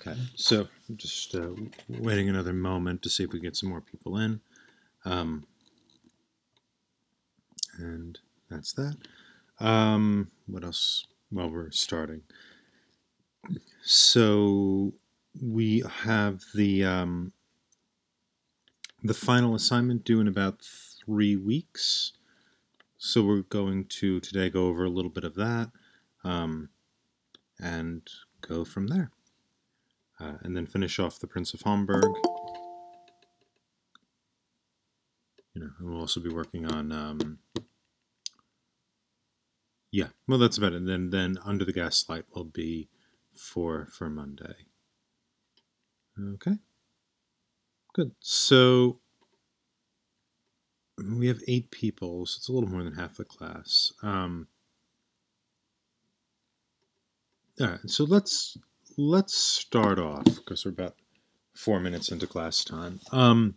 Okay, so just uh, waiting another moment to see if we get some more people in. Um, and that's that. Um, what else? Well, we're starting. So we have the um, the final assignment due in about three weeks. So we're going to today go over a little bit of that um, and go from there. Uh, and then finish off the Prince of Homburg. You know, and we'll also be working on. Um, yeah, well, that's about it. And then, then under the gaslight will be for for Monday. Okay. Good. So we have eight people, so it's a little more than half the class. Um, all right, so let's let's start off because we're about four minutes into class time. Um,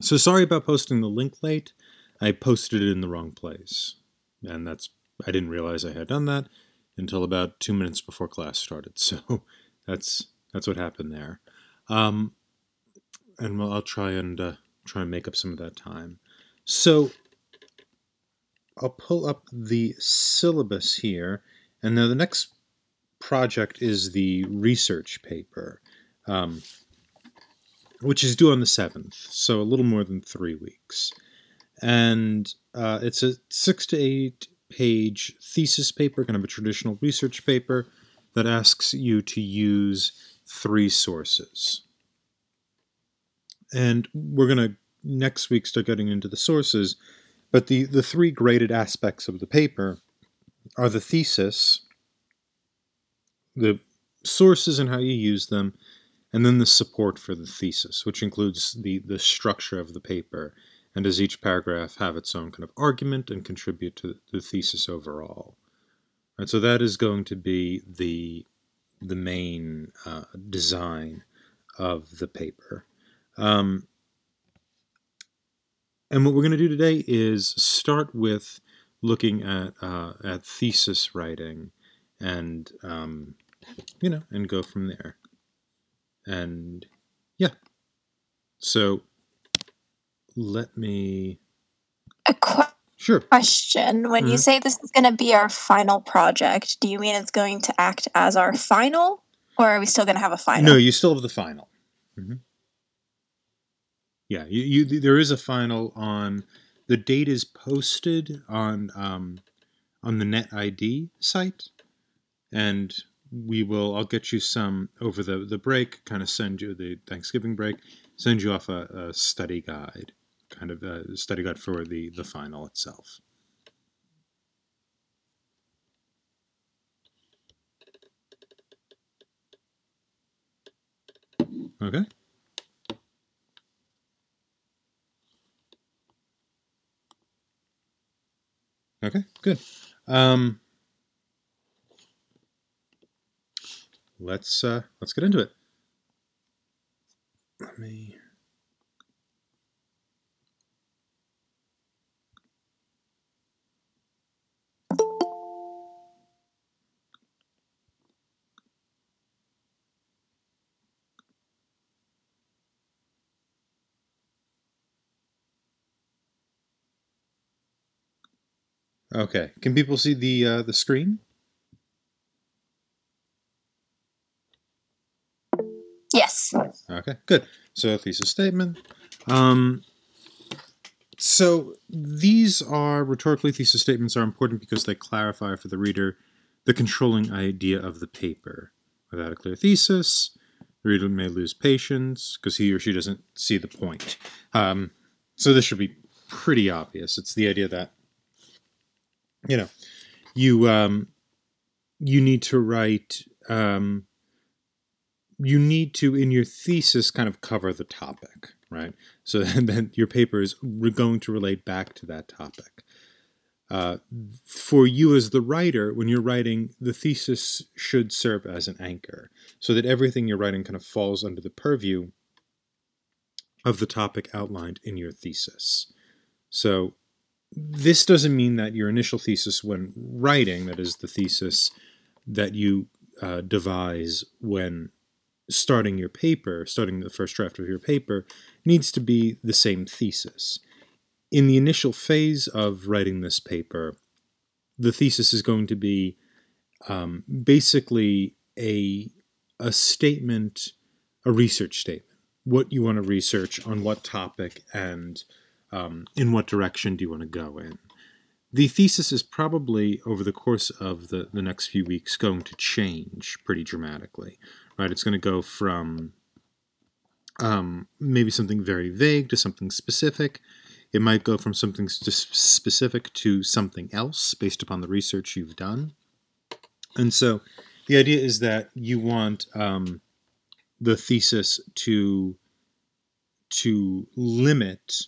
so sorry about posting the link late. I posted it in the wrong place, and that's I didn't realize I had done that until about two minutes before class started. So that's that's what happened there. Um, and I'll try and uh, try and make up some of that time. So I'll pull up the syllabus here, and now the next project is the research paper, um, which is due on the 7th, so a little more than three weeks. And uh, it's a six to eight page thesis paper, kind of a traditional research paper, that asks you to use three sources. And we're going to next week start getting into the sources, but the, the three graded aspects of the paper are the thesis, the sources and how you use them, and then the support for the thesis, which includes the, the structure of the paper, and does each paragraph have its own kind of argument and contribute to the thesis overall. And so that is going to be the the main uh, design of the paper. Um, and what we're going to do today is start with looking at uh, at thesis writing, and um, you know, and go from there. And yeah, so let me. A qu- Sure. question. When you Mhm. say this is going to be our final project, do you mean it's going to act as our final? Or are we still going to have a final? No, you still have the final. Mhm. Yeah, you, you there is a final on the date is posted on um, on the NetID site, and we will. I'll get you some over the the break. Kind of send you the Thanksgiving break. Send you off a, a study guide, kind of a study guide for the the final itself. Okay. Okay, good. Um, let's uh, let's get into it. Let me. Okay, can people see the uh, the screen? Yes. Okay, good. So thesis statement. Um, so these are rhetorically thesis statements are important because they clarify for the reader the controlling idea of the paper. Without a clear thesis, the reader may lose patience because he or she doesn't see the point. Um, so this should be pretty obvious. It's the idea that you know you um, you need to write. Um, you need to in your thesis kind of cover the topic right? So then your paper is going to relate back to that topic. Uh, for you as the writer when you're writing the thesis should serve as an anchor so that everything you're writing kind of falls under the purview of the topic outlined in your thesis. So this doesn't mean that your initial thesis when writing that is the thesis that you uh, devise when starting your paper, starting the first draft of your paper, needs to be the same thesis. In the initial phase of writing this paper, the thesis is going to be um, basically a a statement, a research statement, what you want to research on what topic and um, in what direction do you want to go in. The thesis is probably over the course of the, the next few weeks going to change pretty dramatically, right? It's going to go from um, maybe something very vague to something specific. It might go from something specific to something else based upon the research you've done. And so the idea is that you want um, the thesis to to limit,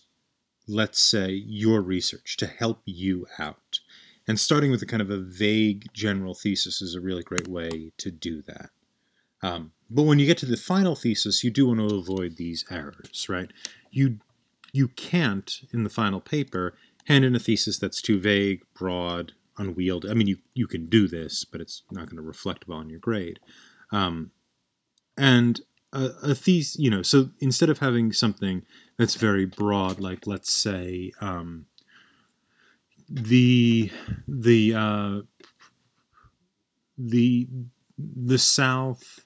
let's say, your research to help you out. And starting with a kind of a vague general thesis is a really great way to do that. Um, but when you get to the final thesis, you do want to avoid these errors, right? You you can't in the final paper hand in a thesis that's too vague, broad, unwieldy. I mean, you you can do this, but it's not going to reflect well on your grade. Um, and a, a thesis, you know, so instead of having something that's very broad, like let's say um, the the uh, the the South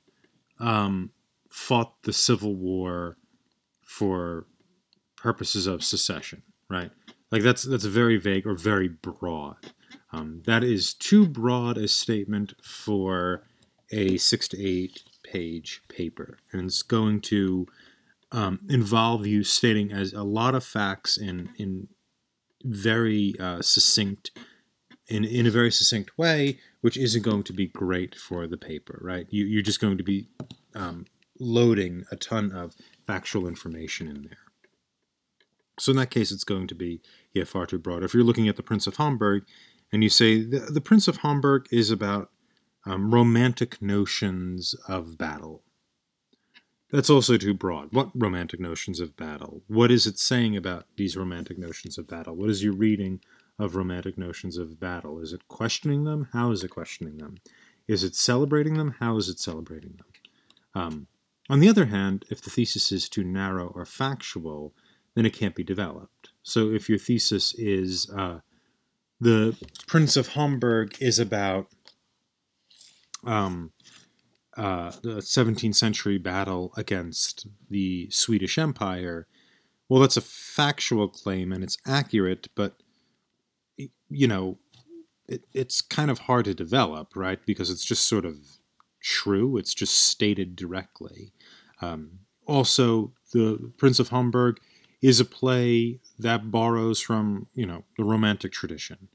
um, fought the Civil War for purposes of secession, right? Like that's that's very vague or very broad. Um, that is too broad a statement for a six to eight page paper, and it's going to um, involve you stating as a lot of facts in in very uh, succinct in in a very succinct way, which isn't going to be great for the paper, right? You, you're just going to be um, loading a ton of factual information in there. So in that case, it's going to be yeah far too broad. If you're looking at the Prince of Homburg, and you say the, the Prince of Homburg is about um, romantic notions of battle. That's also too broad. What romantic notions of battle? What is it saying about these romantic notions of battle? What is your reading of romantic notions of battle? Is it questioning them? How is it questioning them? Is it celebrating them? How is it celebrating them? Um, on the other hand, if the thesis is too narrow or factual, then it can't be developed. So if your thesis is uh, the Prince of Homburg is about um, uh, the 17th century battle against the Swedish Empire. Well, that's a factual claim and it's accurate, but you know, it, it's kind of hard to develop, right? Because it's just sort of true. It's just stated directly. Um, also, the Prince of Homburg is a play that borrows from you know the romantic tradition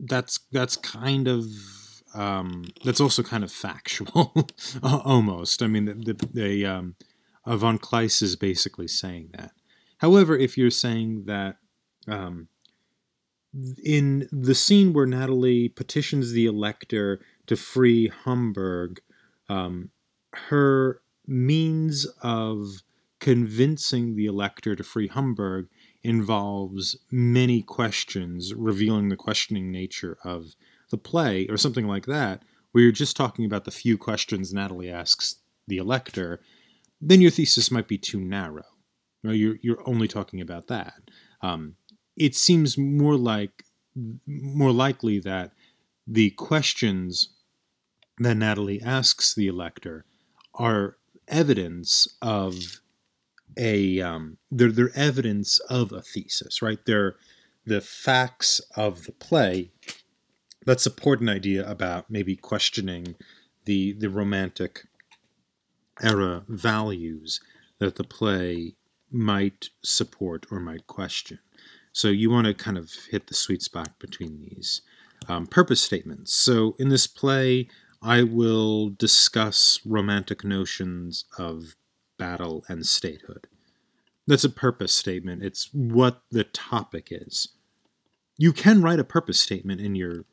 that's that's kind of um, that's also kind of factual almost i mean the, the, the um, von Kleist is basically saying that however if you're saying that um, in the scene where natalie petitions the elector to free homburg um, her means of convincing the elector to free Homburg involves many questions, revealing the questioning nature of the play, or something like that, where you're just talking about the few questions Natalie asks the elector, then your thesis might be too narrow. You're, you're only talking about that. Um, it seems more like more likely that the questions that Natalie asks the elector are evidence of a um, they're they're evidence of a thesis, right? They're the facts of the play that support an idea about maybe questioning the the romantic era values that the play might support or might question. So you want to kind of hit the sweet spot between these um, purpose statements. So in this play, I will discuss romantic notions of battle, and statehood. That's a purpose statement. It's what the topic is. You can write a purpose statement in your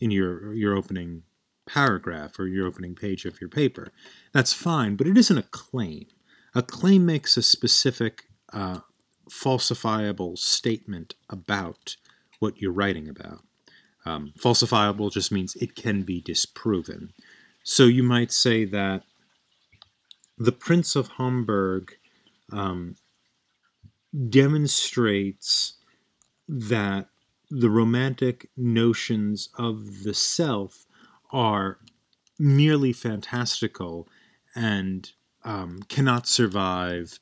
in your your opening paragraph or your opening page of your paper. That's fine, but it isn't a claim. A claim makes a specific uh, falsifiable statement about what you're writing about. Um, falsifiable just means it can be disproven. So you might say that the Prince of Homburg um, demonstrates that the romantic notions of the self are merely fantastical and um, cannot survive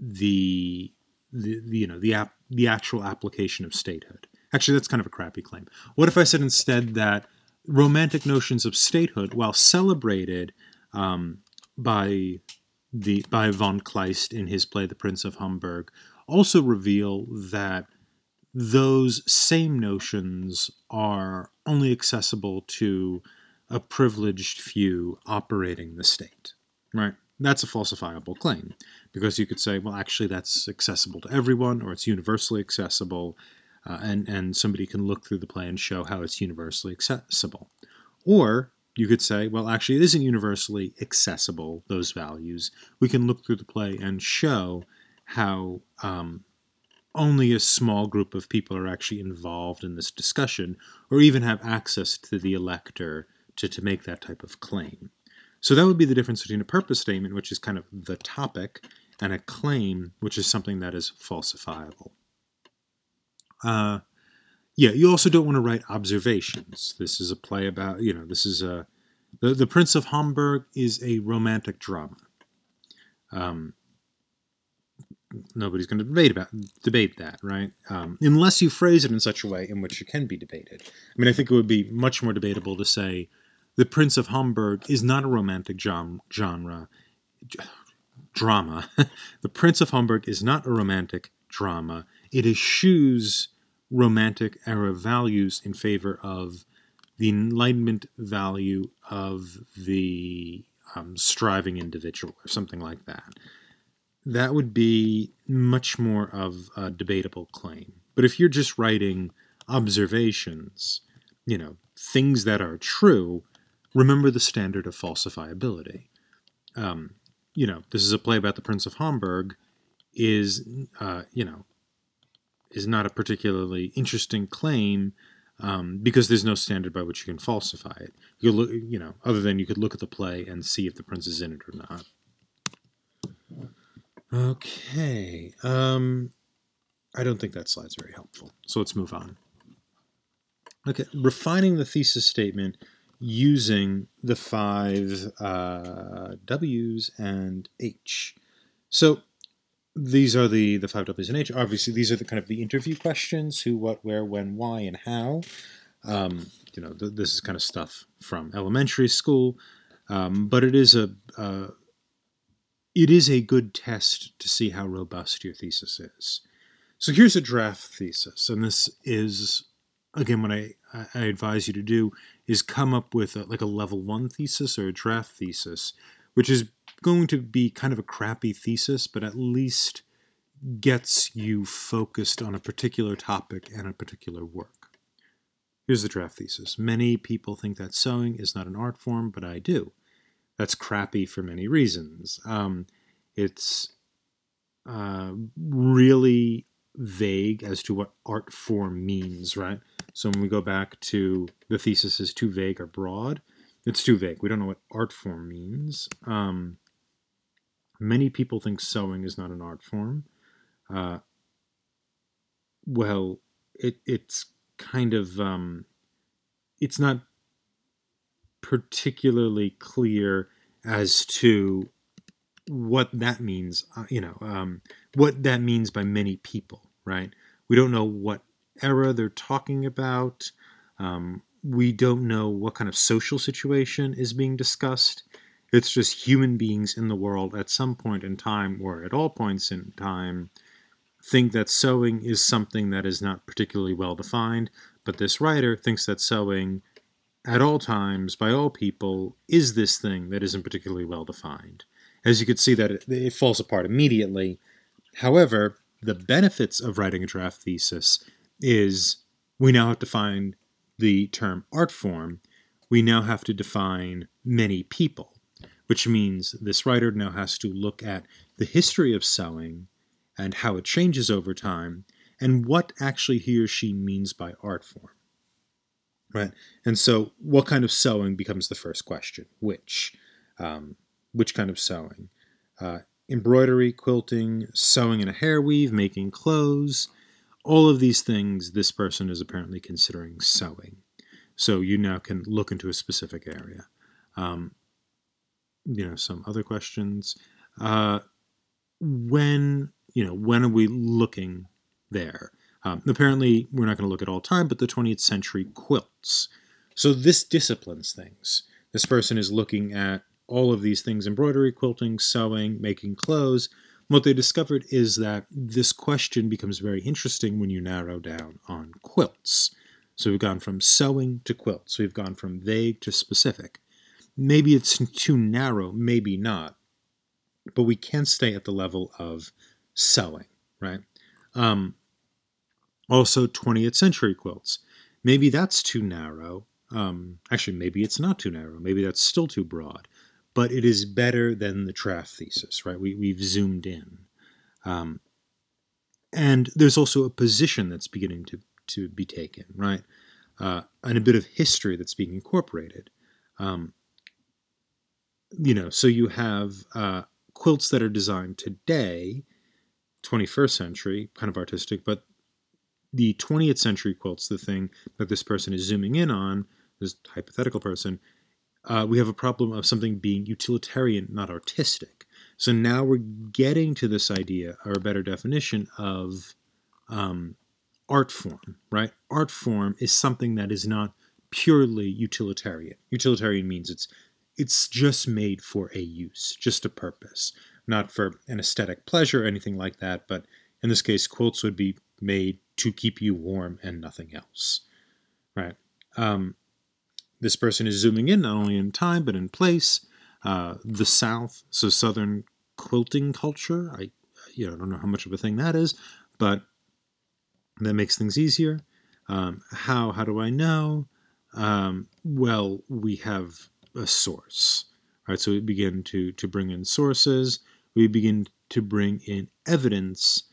the, the, you know the ap- the actual application of statehood. Actually, that's kind of a crappy claim. What if I said instead that romantic notions of statehood, while celebrated um, by the by von Kleist in his play The Prince of Homburg, also reveal that those same notions are only accessible to a privileged few operating the state, right? That's a falsifiable claim because you could say, well, actually, that's accessible to everyone or it's universally accessible, uh, and, and somebody can look through the play and show how it's universally accessible. Or you could say, well, actually, it isn't universally accessible, those values. We can look through the play and show how um, only a small group of people are actually involved in this discussion or even have access to the elector to, to make that type of claim. So that would be the difference between a purpose statement, which is kind of the topic, and a claim, which is something that is falsifiable. Uh, yeah, you also don't want to write observations. This is a play about, you know, this is a. The, the Prince of Homburg is a romantic drama. Um, nobody's going to debate about debate that, right? Um, unless you phrase it in such a way in which it can be debated. I mean, I think it would be much more debatable to say the Prince of Homburg is not a romantic genre. Drama. the Prince of Homburg is not a romantic drama. It eschews romantic era values in favor of the Enlightenment value of the um, striving individual, or something like that. That would be much more of a debatable claim. But if you're just writing observations, you know, things that are true, remember the standard of falsifiability. Um, you know, this is a play about the Prince of Homburg, is, uh, you know, is not a particularly interesting claim um, because there's no standard by which you can falsify it. You look, you know, other than you could look at the play and see if the prince is in it or not. Okay, um, I don't think that slide's very helpful, so let's move on. Okay, refining the thesis statement using the five uh, W's and H. So these are the the five W's and H. Obviously, these are the kind of the interview questions: who, what, where, when, why, and how. Um, you know, th- this is kind of stuff from elementary school, um, but it is a uh, it is a good test to see how robust your thesis is. So here's a draft thesis, and this is again what I, I advise you to do is come up with a, like a level one thesis or a draft thesis, which is going to be kind of a crappy thesis, but at least gets you focused on a particular topic and a particular work. Here's the draft thesis. Many people think that sewing is not an art form, but I do. That's crappy for many reasons. Um, it's uh, really vague as to what art form means, right? So when we go back to the thesis is too vague or broad, it's too vague. We don't know what art form means. Um, many people think sewing is not an art form. Uh, well, it, it's kind of um, it's not particularly clear as to what that means. Uh, you know, um, what that means by many people, right? We don't know what era they're talking about. Um, we don't know what kind of social situation is being discussed. It's just human beings in the world at some point in time, or at all points in time, think that sewing is something that is not particularly well defined, but this writer thinks that sewing, at all times, by all people, is this thing that isn't particularly well defined. As you could see, that it, it falls apart immediately. However, the benefits of writing a draft thesis is we now have to find the term art form, we now have to define many people, which means this writer now has to look at the history of sewing and how it changes over time and what actually he or she means by art form. Right? And so, what kind of sewing becomes the first question? Which? Um, which kind of sewing? Uh, embroidery, quilting, sewing in a hair weave, making clothes. All of these things, this person is apparently considering sewing. So you now can look into a specific area. Um, you know, some other questions. Uh, when you know, when are we looking there? Um, apparently, we're not going to look at all time, but the 20th century quilts. So this disciplines things. This person is looking at all of these things embroidery, quilting, sewing, making clothes. What they discovered is that this question becomes very interesting when you narrow down on quilts. So we've gone from sewing to quilts. We've gone from vague to specific. Maybe it's too narrow, maybe not. But we can stay at the level of sewing, right? Um, also, 20th century quilts. Maybe that's too narrow. Um, actually, maybe it's not too narrow. Maybe that's still too broad. But it is better than the draft thesis, right? We, we've zoomed in. Um, and there's also a position that's beginning to, to be taken, right? Uh, and a bit of history that's being incorporated. Um, you know, so you have uh, quilts that are designed today, 21st century, kind of artistic, but the 20th century quilts, the thing that this person is zooming in on, this hypothetical person, uh, we have a problem of something being utilitarian, not artistic. So now we're getting to this idea, or a better definition of um, art form, right? Art form is something that is not purely utilitarian. Utilitarian means it's it's just made for a use, just a purpose, not for an aesthetic pleasure or anything like that. But in this case, quilts would be made to keep you warm and nothing else, right? Um, this person is zooming in not only in time but in place. Uh, the South, so Southern quilting culture. I, you know, I don't know how much of a thing that is, but that makes things easier. Um, how? How do I know? Um, well, we have a source, right? So we begin to to bring in sources. We begin to bring in evidence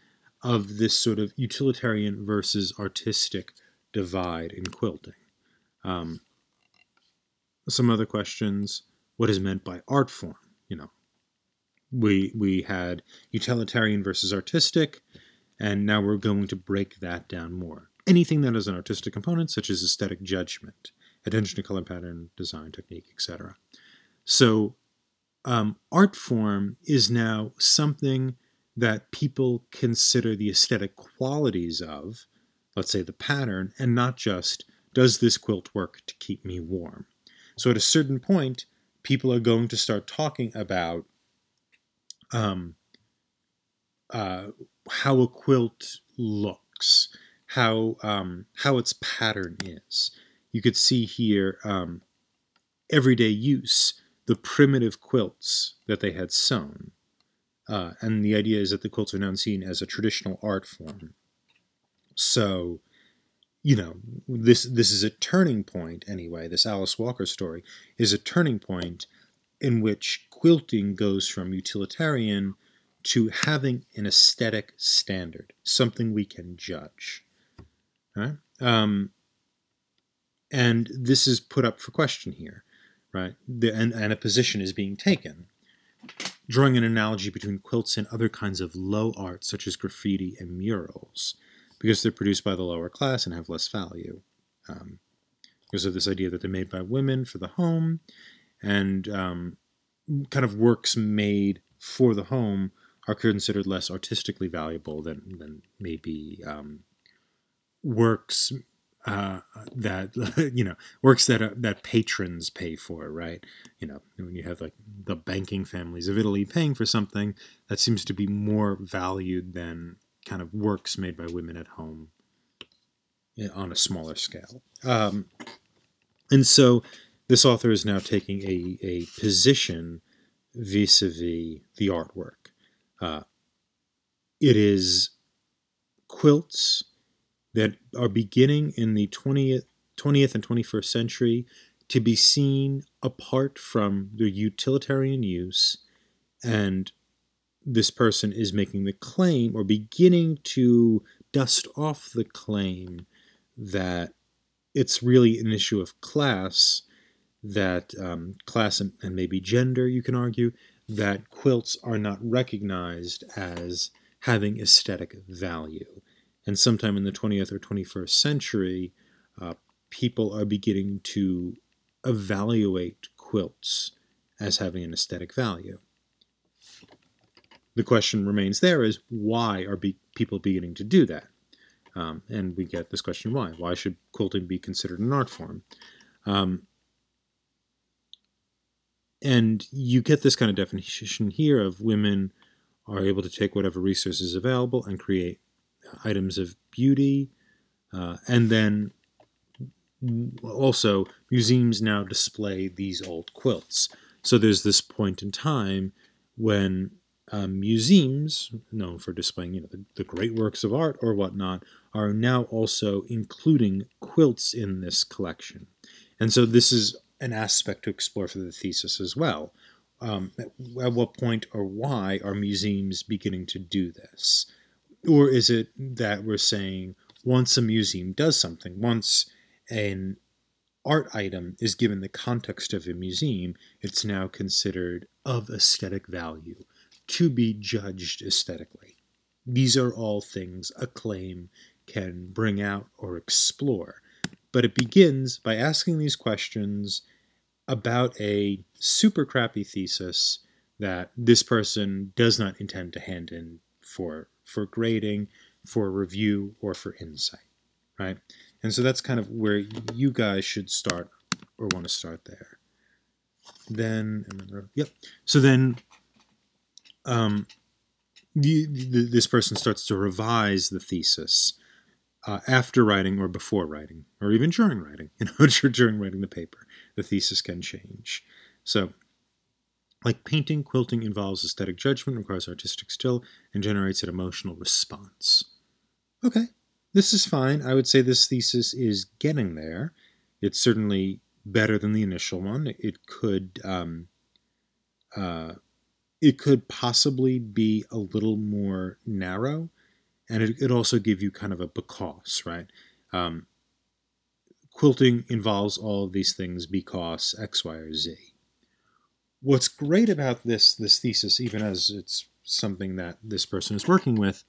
of this sort of utilitarian versus artistic divide in quilting. Um, some other questions: What is meant by art form? You know, we we had utilitarian versus artistic, and now we're going to break that down more. Anything that has an artistic component, such as aesthetic judgment, attention to color pattern, design technique, etc. So, um, art form is now something that people consider the aesthetic qualities of, let's say the pattern, and not just does this quilt work to keep me warm. So, at a certain point, people are going to start talking about um, uh, how a quilt looks, how um, how its pattern is. You could see here um, everyday use, the primitive quilts that they had sewn. Uh, and the idea is that the quilts are now seen as a traditional art form. So, you know, this this is a turning point anyway. This Alice Walker story is a turning point in which quilting goes from utilitarian to having an aesthetic standard, something we can judge. Right? Um, and this is put up for question here, right? The, and, and a position is being taken. Drawing an analogy between quilts and other kinds of low art, such as graffiti and murals, because they're produced by the lower class and have less value. Um, because of this idea that they're made by women for the home, and um, kind of works made for the home are considered less artistically valuable than than maybe um, works uh, that you know works that uh, that patrons pay for, right? You know, when you have like the banking families of Italy paying for something that seems to be more valued than kind of works made by women at home on a smaller scale. Um, and so this author is now taking a, a position vis-a-vis the artwork. Uh, it is quilts that are beginning in the 20th, 20th and 21st century to be seen apart from their utilitarian use and this person is making the claim or beginning to dust off the claim that it's really an issue of class that um, class and, and maybe gender, you can argue, that quilts are not recognized as having aesthetic value. And sometime in the 20th or 21st century, uh, people are beginning to evaluate quilts as having an aesthetic value. The question remains there is why are be- people beginning to do that? Um, and we get this question why? Why should quilting be considered an art form? Um, and you get this kind of definition here of women are able to take whatever resources available and create items of beauty. Uh, and then also, museums now display these old quilts. So there's this point in time when um, museums, known for displaying you know, the, the great works of art or whatnot, are now also including quilts in this collection. And so this is an aspect to explore for the thesis as well. Um, at, at what point or why are museums beginning to do this? Or is it that we're saying once a museum does something, once an art item is given the context of a museum, it's now considered of aesthetic value, to be judged aesthetically. These are all things a claim can bring out or explore. But it begins by asking these questions about a super crappy thesis that this person does not intend to hand in for for grading, for review, or for insight, right? And so that's kind of where you guys should start or want to start there. Then, yep. So then, um, the, the, this person starts to revise the thesis uh, after writing or before writing, or even during writing, you know, during writing the paper. The thesis can change. So, like painting, quilting involves aesthetic judgment, requires artistic skill, and generates an emotional response. Okay, this is fine. I would say this thesis is getting there. It's certainly better than the initial one. It could, um, uh, it could possibly be a little more narrow and it, it also give you kind of a because, right? Um, quilting involves all of these things because X, Y, or Z. What's great about this this thesis, even as it's something that this person is working with,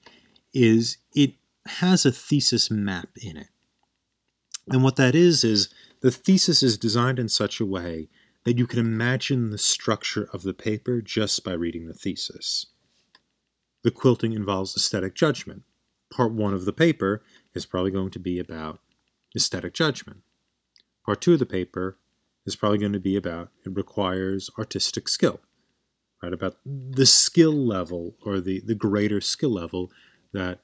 is it has a thesis map in it. And what that is is the thesis is designed in such a way that you can imagine the structure of the paper just by reading the thesis. The quilting involves aesthetic judgment part one of the paper is probably going to be about aesthetic judgment. Part two of the paper is probably going to be about it requires artistic skill, right? About the skill level or the, the greater skill level that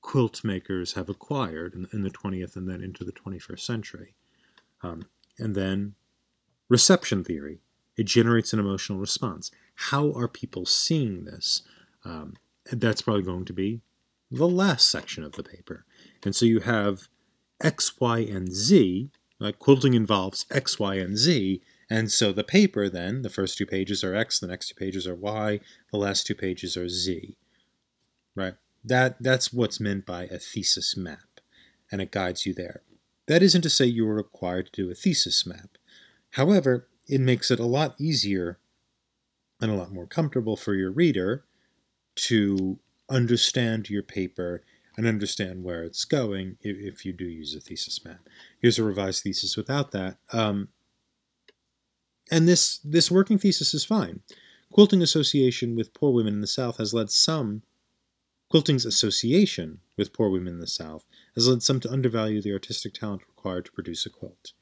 quilt makers have acquired in, in the 20th and then into the 21st century. Um, and then reception theory. It generates an emotional response. How are people seeing this? Um, that's probably going to be the last section of the paper. And so you have X, Y, and Z. Like quilting involves X, Y, and Z. And so the paper then, the first two pages are X, the next two pages are Y, the last two pages are Z. Right? That that's what's meant by a thesis map, and it guides you there. That isn't to say you are required to do a thesis map. However, it makes it a lot easier and a lot more comfortable for your reader to understand your paper and understand where it's going if, if you do use a thesis map. Here's a revised thesis without that. Um, and this this working thesis is fine. Quilting association with poor women in the South has led some quilting's association with poor women in the South has led some to undervalue the artistic talent required to produce a quilt.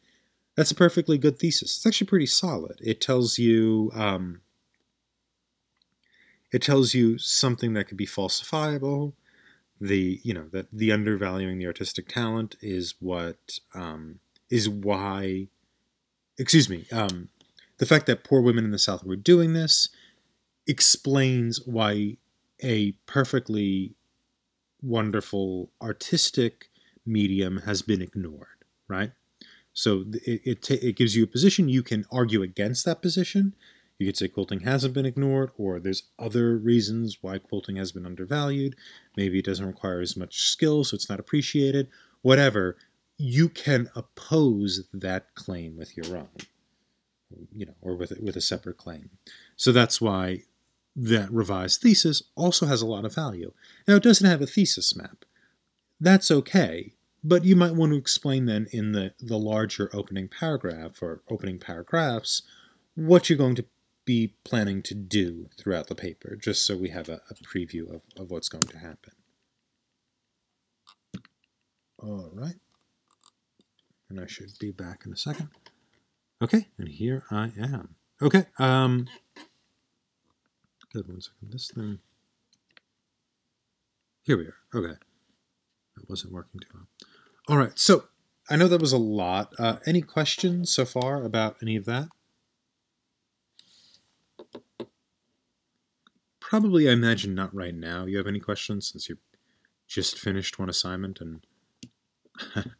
That's a perfectly good thesis. It's actually pretty solid. It tells you um, it tells you something that could be falsifiable. The you know that the undervaluing the artistic talent is what um, is why. Excuse me. Um, the fact that poor women in the South were doing this explains why a perfectly wonderful artistic medium has been ignored. Right. So it, it, it gives you a position. You can argue against that position you could say quilting hasn't been ignored, or there's other reasons why quilting has been undervalued. Maybe it doesn't require as much skill, so it's not appreciated. Whatever. You can oppose that claim with your own. you know, or with with a separate claim. So that's why that revised thesis also has a lot of value. Now it doesn't have a thesis map. That's okay, but you might want to explain then in the the larger opening paragraph or opening paragraphs what you're going to be planning to do throughout the paper, just so we have a, a preview of, of what's going to happen. All right. And I should be back in a second. Okay, and here I am. Okay, um, good one second. This thing. Here we are. Okay. That wasn't working too well. All right, so I know that was a lot. Uh, any questions so far about any of that? Probably, I imagine not right now. You have any questions since you just finished one assignment, and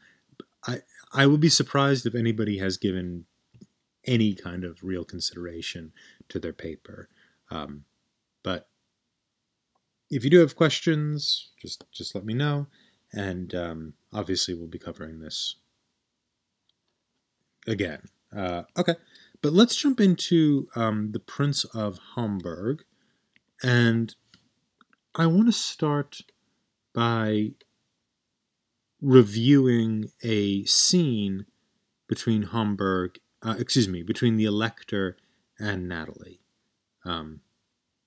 I I would be surprised if anybody has given any kind of real consideration to their paper. Um, but if you do have questions, just just let me know, and um, obviously we'll be covering this again. Uh, okay, but let's jump into um, the Prince of Homburg, and I want to start by reviewing a scene between Homburg, uh, excuse me, between the Elector and Natalie. Um,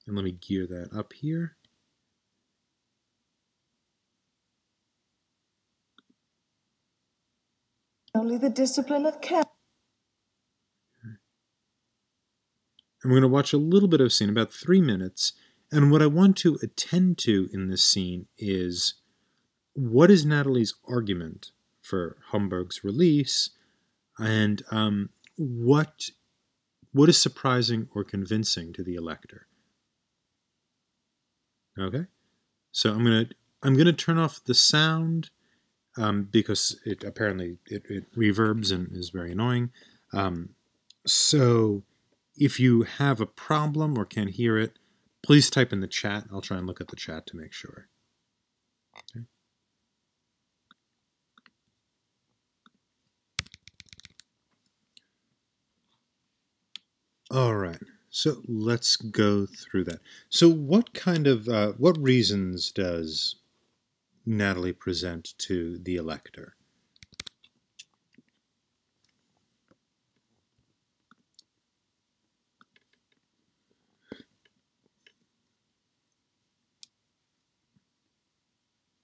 and let me gear that up here. Only the discipline of care. And we're going to watch a little bit of scene, about three minutes. And what I want to attend to in this scene is what is Natalie's argument for Homburg's release, and um, what what is surprising or convincing to the elector. Okay, so I'm gonna I'm gonna turn off the sound um, because it apparently it, it, reverbs and is very annoying. Um, so if you have a problem or can't hear it, please type in the chat. I'll try and look at the chat to make sure. Okay. All right. So let's go through that. So, what kind of uh, what reasons does Natalie present to the elector?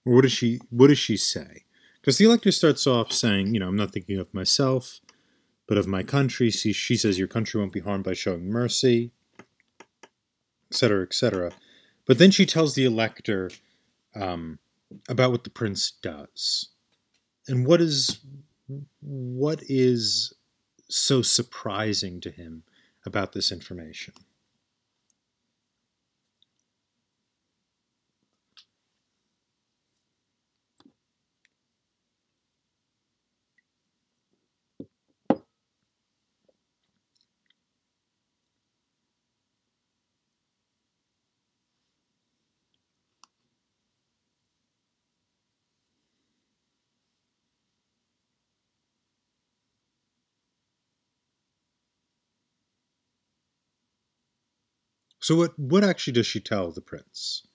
What does she What does she say? Because the elector starts off saying, you know, I'm not thinking of myself but of my country. She, she says your country won't be harmed by showing mercy, etc., etc. But then she tells the elector um, about what the prince does, and what is what is so surprising to him about this information. So what what actually does she tell the prince?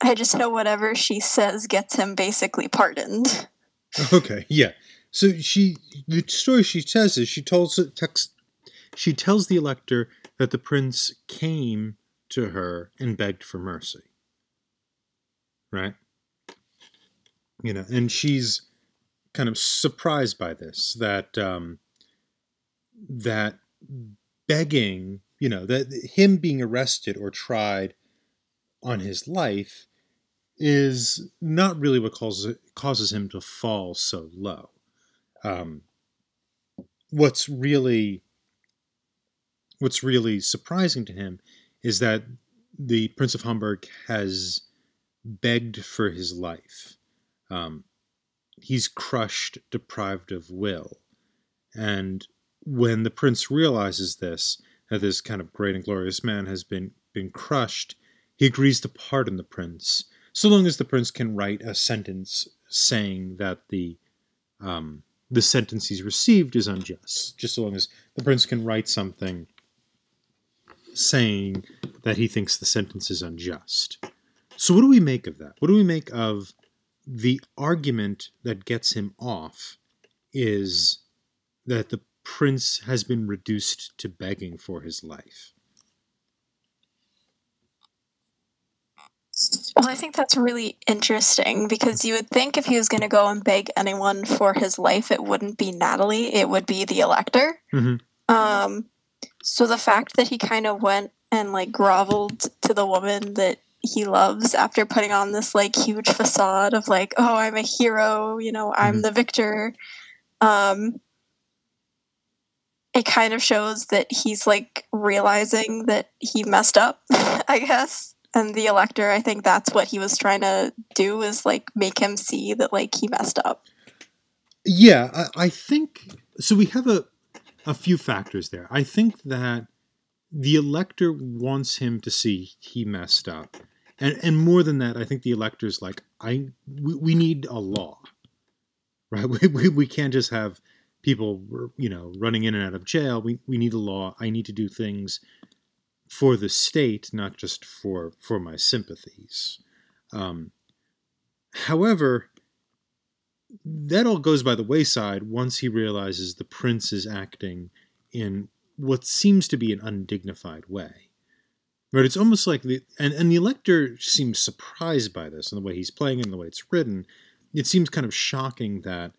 I just know whatever she says gets him basically pardoned. Okay, yeah. So she, the story she tells is she tells text, she tells the elector that the prince came to her and begged for mercy. Right. You know, and she's kind of surprised by this that um, that begging, you know, that him being arrested or tried on his life is not really what causes causes him to fall so low. Um, what's really what's really surprising to him is that the Prince of Homburg has begged for his life. Um, he's crushed, deprived of will. And when the prince realizes this, that this kind of great and glorious man has been been crushed, he agrees to pardon the prince, so long as the prince can write a sentence saying that the um, the sentence he's received is unjust. Just so long as the prince can write something saying that he thinks the sentence is unjust. So, what do we make of that? What do we make of the argument that gets him off? Is that the prince has been reduced to begging for his life? Well, I think that's really interesting because you would think if he was going to go and beg anyone for his life, it wouldn't be Natalie, it would be the elector. Mhm. Um, so the fact that he kind of went and like groveled to the woman that he loves after putting on this like huge facade of like, oh, I'm a hero, you know, I'm Mhm. the victor. Um, it kind of shows that he's like realizing that he messed up, I guess. And the elector, I think that's what he was trying to do is like make him see that like he messed up. Yeah, I, I think so. We have a a few factors there. I think that the elector wants him to see he messed up, and and more than that, I think the elector's like, I we, we need a law, right? We, we we can't just have people you know running in and out of jail. We we need a law. I need to do things for the state, not just for for my sympathies. Um, however, that all goes by the wayside once he realizes the prince is acting in what seems to be an undignified way. Right? It's almost like the and, and the elector seems surprised by this and the way he's playing and the way it's written. It seems kind of shocking that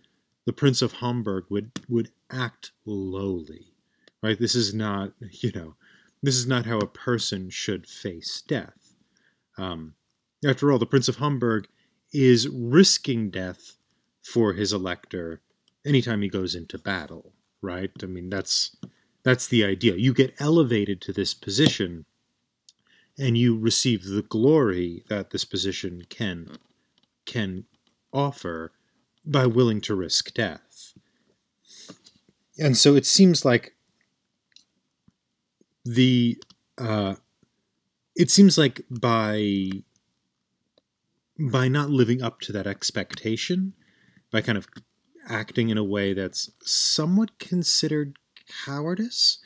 the Prince of Homburg would would act lowly. Right? This is not, you know, this is not how a person should face death. Um, after all, the Prince of Homburg is risking death for his elector anytime he goes into battle, right? I mean, that's that's the idea. You get elevated to this position and you receive the glory that this position can can offer by willing to risk death. And so it seems like the uh, it seems like by by not living up to that expectation, by kind of acting in a way that's somewhat considered cowardice,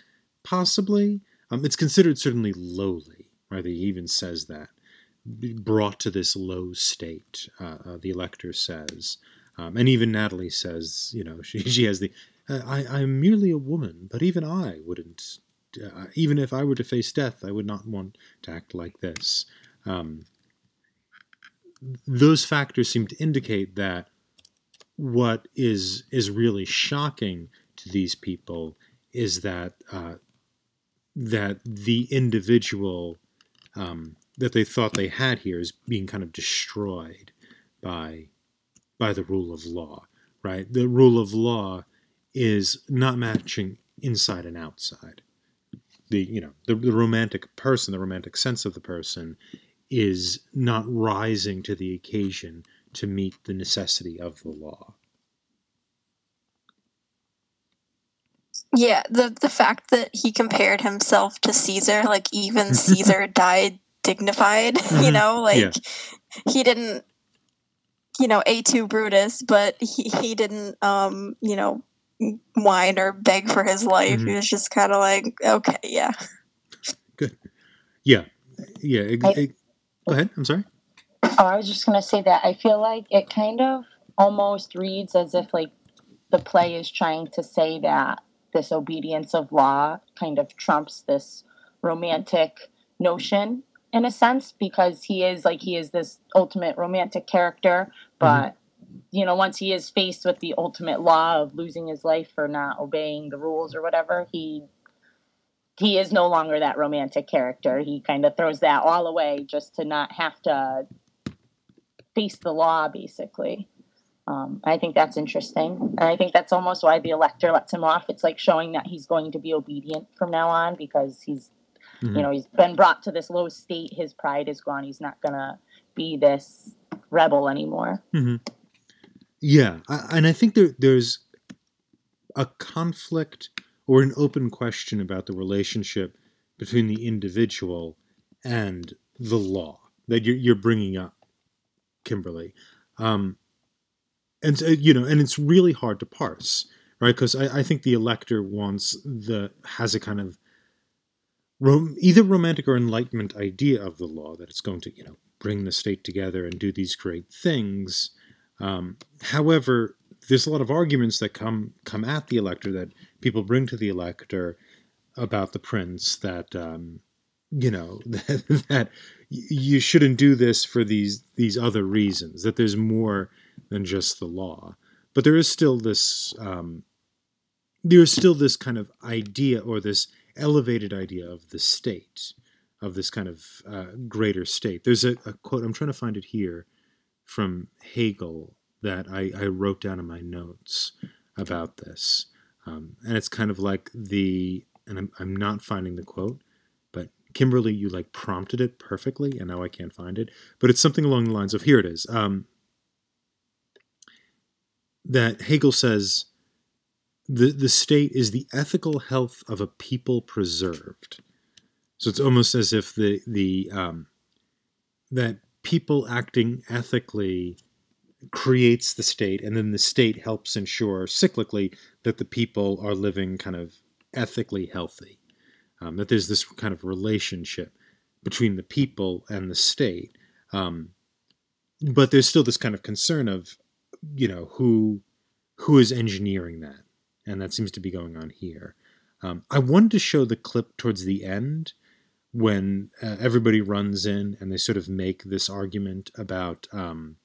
possibly. Um, it's considered certainly lowly, right? He even says that. Brought to this low state, uh, uh, the elector says. Um, and even Natalie says, you know, she, she has the, I, I'm merely a woman, but even I wouldn't, uh, even if I were to face death, I would not want to act like this. Um, those factors seem to indicate that what is is really shocking to these people is that uh, that the individual um, that they thought they had here is being kind of destroyed by by the rule of law. Right, the rule of law is not matching inside and outside. The you know the, the romantic person, the romantic sense of the person, is not rising to the occasion to meet the necessity of the law. Yeah, the the fact that he compared himself to Caesar, like even Caesar died dignified, you Mhm. know, like Yeah. he didn't you know, A2 Brutus, but he, he didn't um, you know, whine or beg for his life. Mhm. He was just kind of like, okay, yeah. Good. Yeah, yeah. it- I- it- go ahead. I'm sorry. Oh, I was just gonna say that I feel like it kind of almost reads as if like the play is trying to say that this obedience of law kind of trumps this romantic notion in a sense because he is like he is this ultimate romantic character, but you know once he is faced with the ultimate law of losing his life for not obeying the rules or whatever, he he is no longer that romantic character. He kind of throws that all away just to not have to face the law, basically. Um, I think that's interesting. And I think that's almost why the elector lets him off. It's like showing that he's going to be obedient from now on because he's, Mhm. you know, he's been brought to this low state. His pride is gone. He's not going to be this rebel anymore. hmm Yeah, I, and I think there there's a conflict or an open question about the relationship between the individual and the law that you're, you're bringing up, Kimberly. Um, and so, you know, and it's really hard to parse, right? Because I, I think the elector wants the has a kind of rom- either romantic or enlightenment idea of the law that it's going to, you know, bring the state together and do these great things. Um, however, there's a lot of arguments that come come at the elector that people bring to the elector about the prince that um, you know that, that you shouldn't do this for these these other reasons that there's more than just the law. But there is still this um, there is still this kind of idea or this elevated idea of the state of this kind of uh, greater state. There's a, a quote i'm trying to find it here from hegel that I, I wrote down in my notes about this. Um, and it's kind of like the, and I'm, I'm not finding the quote, but Kimberly, you like prompted it perfectly, and now I can't find it. But it's something along the lines of here it is. Um, that Hegel says the, the state is the ethical health of a people preserved. So it's almost as if the, the um, that people acting ethically creates the state, and then the state helps ensure cyclically that the people are living kind of ethically healthy. Um, that there's this kind of relationship between the people and the state. Um, but there's still this kind of concern of, you know, who who is engineering that, and that seems to be going on here. Um, I wanted to show the clip towards the end when uh, everybody runs in and they sort of make this argument about um,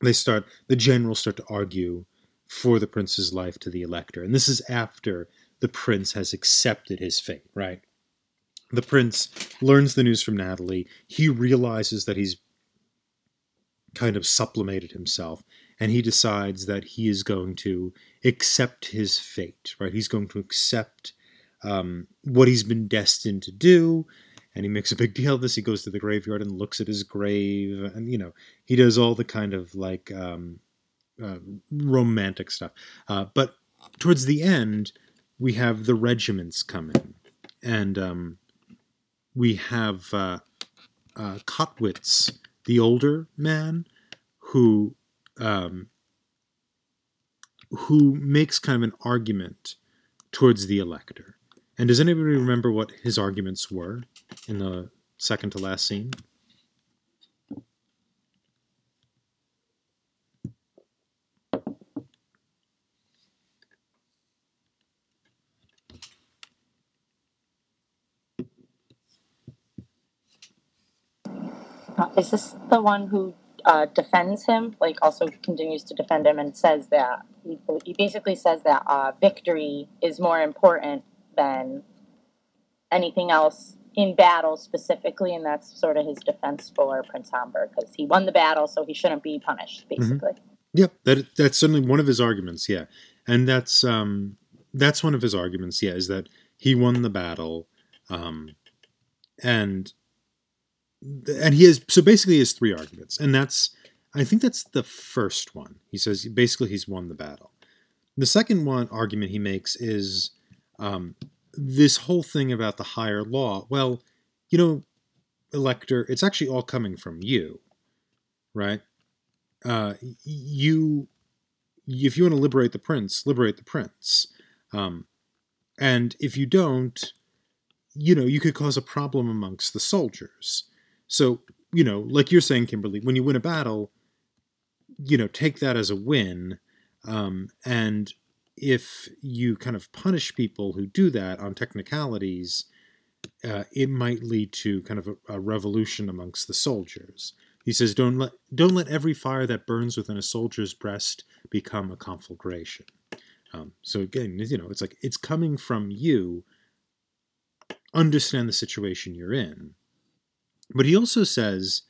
they start the generals start to argue for the prince's life to the elector. And this is after the prince has accepted his fate right? The prince learns the news from natalie. He realizes that he's kind of sublimated himself and he decides that he is going to accept his fate right? He's going to accept um, what he's been destined to do and he makes a big deal of this. He goes to the graveyard and looks at his grave, and you know he does all the kind of like um, uh, romantic stuff. Uh, but towards the end, we have the regiments coming, and um, we have uh, uh, Kottwitz, the older man, who um, who makes kind of an argument towards the elector. And does anybody remember what his arguments were? in the second to last scene. Uh, is this the one who uh, defends him? Like, also continues to defend him and says that he, he basically says that uh, victory is more important than anything else in battle specifically, and that's sort of his defense for Prince Homburg because he won the battle, so he shouldn't be punished, Mm-hmm. basically. Yep, that that's certainly one of his arguments. Yeah, and that's um, that's one of his arguments. Yeah, is that he won the battle, um, and and he has so basically he has three arguments, and that's I think that's the first one. He says basically he's won the battle. The second one argument he makes is um, this whole thing about the higher law. Well, you know, elector, it's actually all coming from you, right? Uh, you, if you want to liberate the prince, liberate the prince. Um, and if you don't, you know, you could cause a problem amongst the soldiers. So, you know, like you're saying, Kimberly, when you win a battle, you know, take that as a win. Um, and if you kind of punish people who do that on technicalities, uh, it might lead to kind of a, a, revolution amongst the soldiers. He says, "Don't let don't let every fire that burns within a soldier's breast become a conflagration." Um, so again, you know, it's like it's coming from you. Understand the situation you're in, but he also says,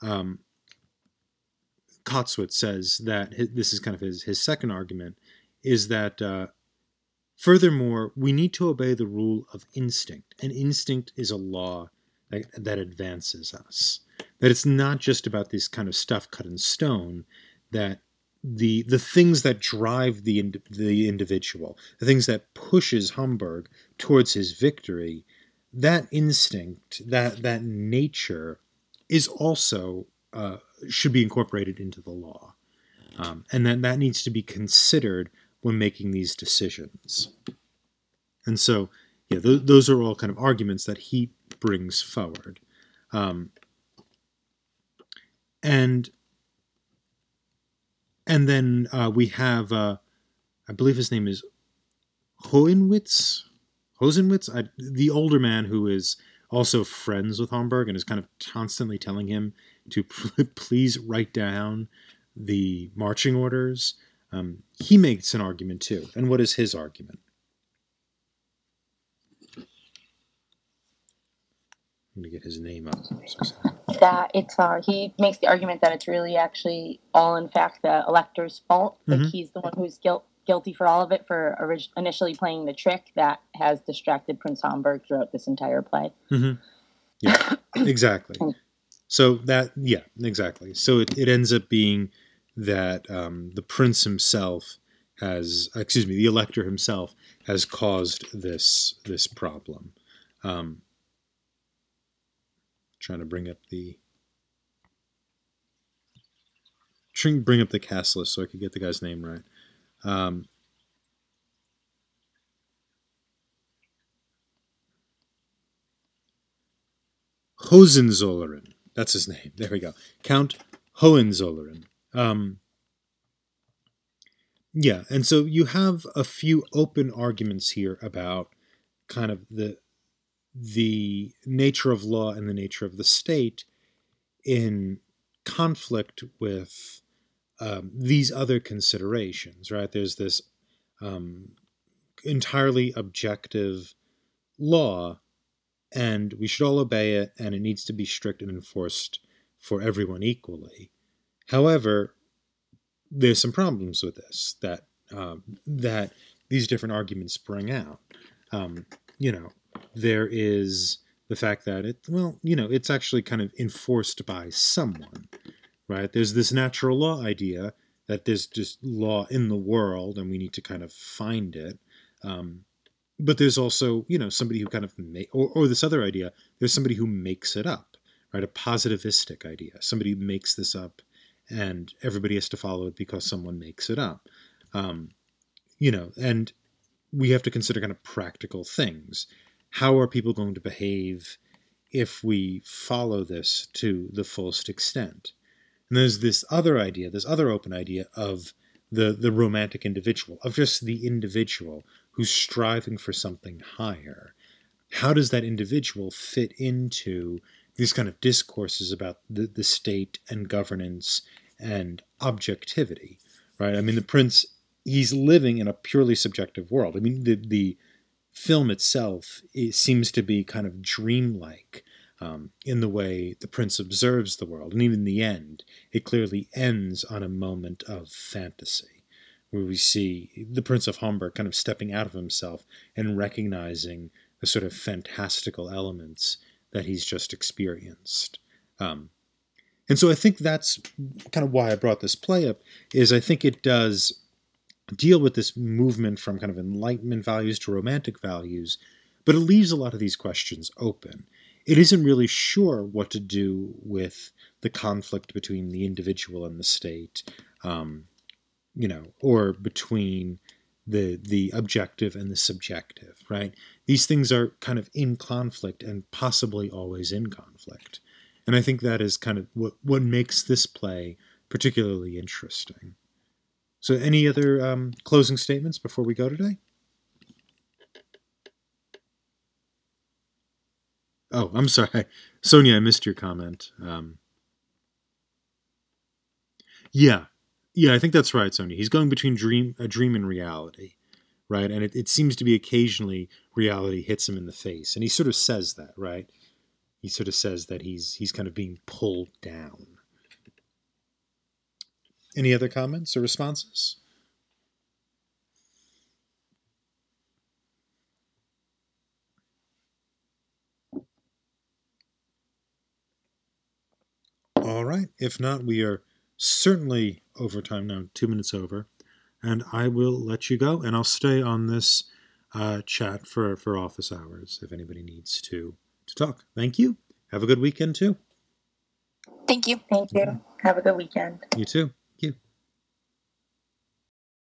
um, Kottwitz says that his, this is kind of his his second argument is that uh, furthermore we need to obey the rule of instinct and instinct is a law that, that advances us. That it's not just about this kind of stuff cut in stone that the the things that drive the ind- the individual, the things that pushes Homburg towards his victory, that instinct, that that nature, is also uh, should be incorporated into the law, um, and then that needs to be considered when making these decisions. And so, yeah, th- those are all kind of arguments that he brings forward, um, and and then uh, we have, uh, I believe his name is Hohenwitz, Hosenwitz, I, the older man who is also friends with Homburg and is kind of constantly telling him to please write down the marching orders. Um, he makes an argument too. And what is his argument? I'm going to get his name up. That it's uh, he makes the argument that it's really actually all in fact the elector's fault. Like Mhm. he's the one who's guilt, guilty for all of it for orig- initially playing the trick that has distracted Prince Homburg throughout this entire play. hmm Yeah, exactly. So that, yeah, exactly. So it, it ends up being that um, the prince himself has, excuse me, the elector himself has caused this this problem. Um, trying to bring up the trying to bring up the cast list so I could get the guy's name right. Um, Hohenzollern. That's his name. There we go. Count Hohenzollern. Um, yeah, and so you have a few open arguments here about kind of the the nature of law and the nature of the state in conflict with um, these other considerations, right? There's this um, entirely objective law, and we should all obey it, and it needs to be strict and enforced for everyone equally. However, there's some problems with this that um, that these different arguments bring out. Um, you know, there is the fact that it well, you know, it's actually kind of enforced by someone, right? There's this natural law idea that there's just law in the world, and we need to kind of find it. Um, but there's also, you know, somebody who kind of make, or, or this other idea. There's somebody who makes it up, right? A positivistic idea. Somebody makes this up, and everybody has to follow it because someone makes it up. Um, you know, and we have to consider kind of practical things. How are people going to behave if we follow this to the fullest extent? And there's this other idea, this other open idea of the the romantic individual, of just the individual who's striving for something higher. How does that individual fit into these kind of discourses about the, the state and governance and objectivity? Right? I mean, the prince he's living in a purely subjective world. I mean, the the film itself it seems to be kind of dreamlike um, in the way the prince observes the world, and even the end, it clearly ends on a moment of fantasy, where we see the Prince of Homburg kind of stepping out of himself and recognizing the sort of fantastical elements that he's just experienced. Um, and so I think that's kind of why I brought this play up, is I think it does deal with this movement from kind of enlightenment values to romantic values, but it leaves a lot of these questions open. It isn't really sure what to do with the conflict between the individual and the state, um, you know, or between the the objective and the subjective, right? These things are kind of in conflict and possibly always in conflict. And I think that is kind of what, what makes this play particularly interesting. So, any other um, closing statements before we go today? Oh, I'm sorry, Sonia. I missed your comment. Um, yeah, yeah, I think that's right, Sonia. He's going between dream, a dream and reality, right? And it, it seems to be occasionally reality hits him in the face, and he sort of says that, right? He sort of says that he's he's kind of being pulled down. Any other comments or responses? All right. If not, we are certainly over time now, two minutes over, and I will let you go, and I'll stay on this uh, chat for for office hours if anybody needs to to talk. Thank you. Have a good weekend too. Thank you. Thank you. Have a good weekend. You too.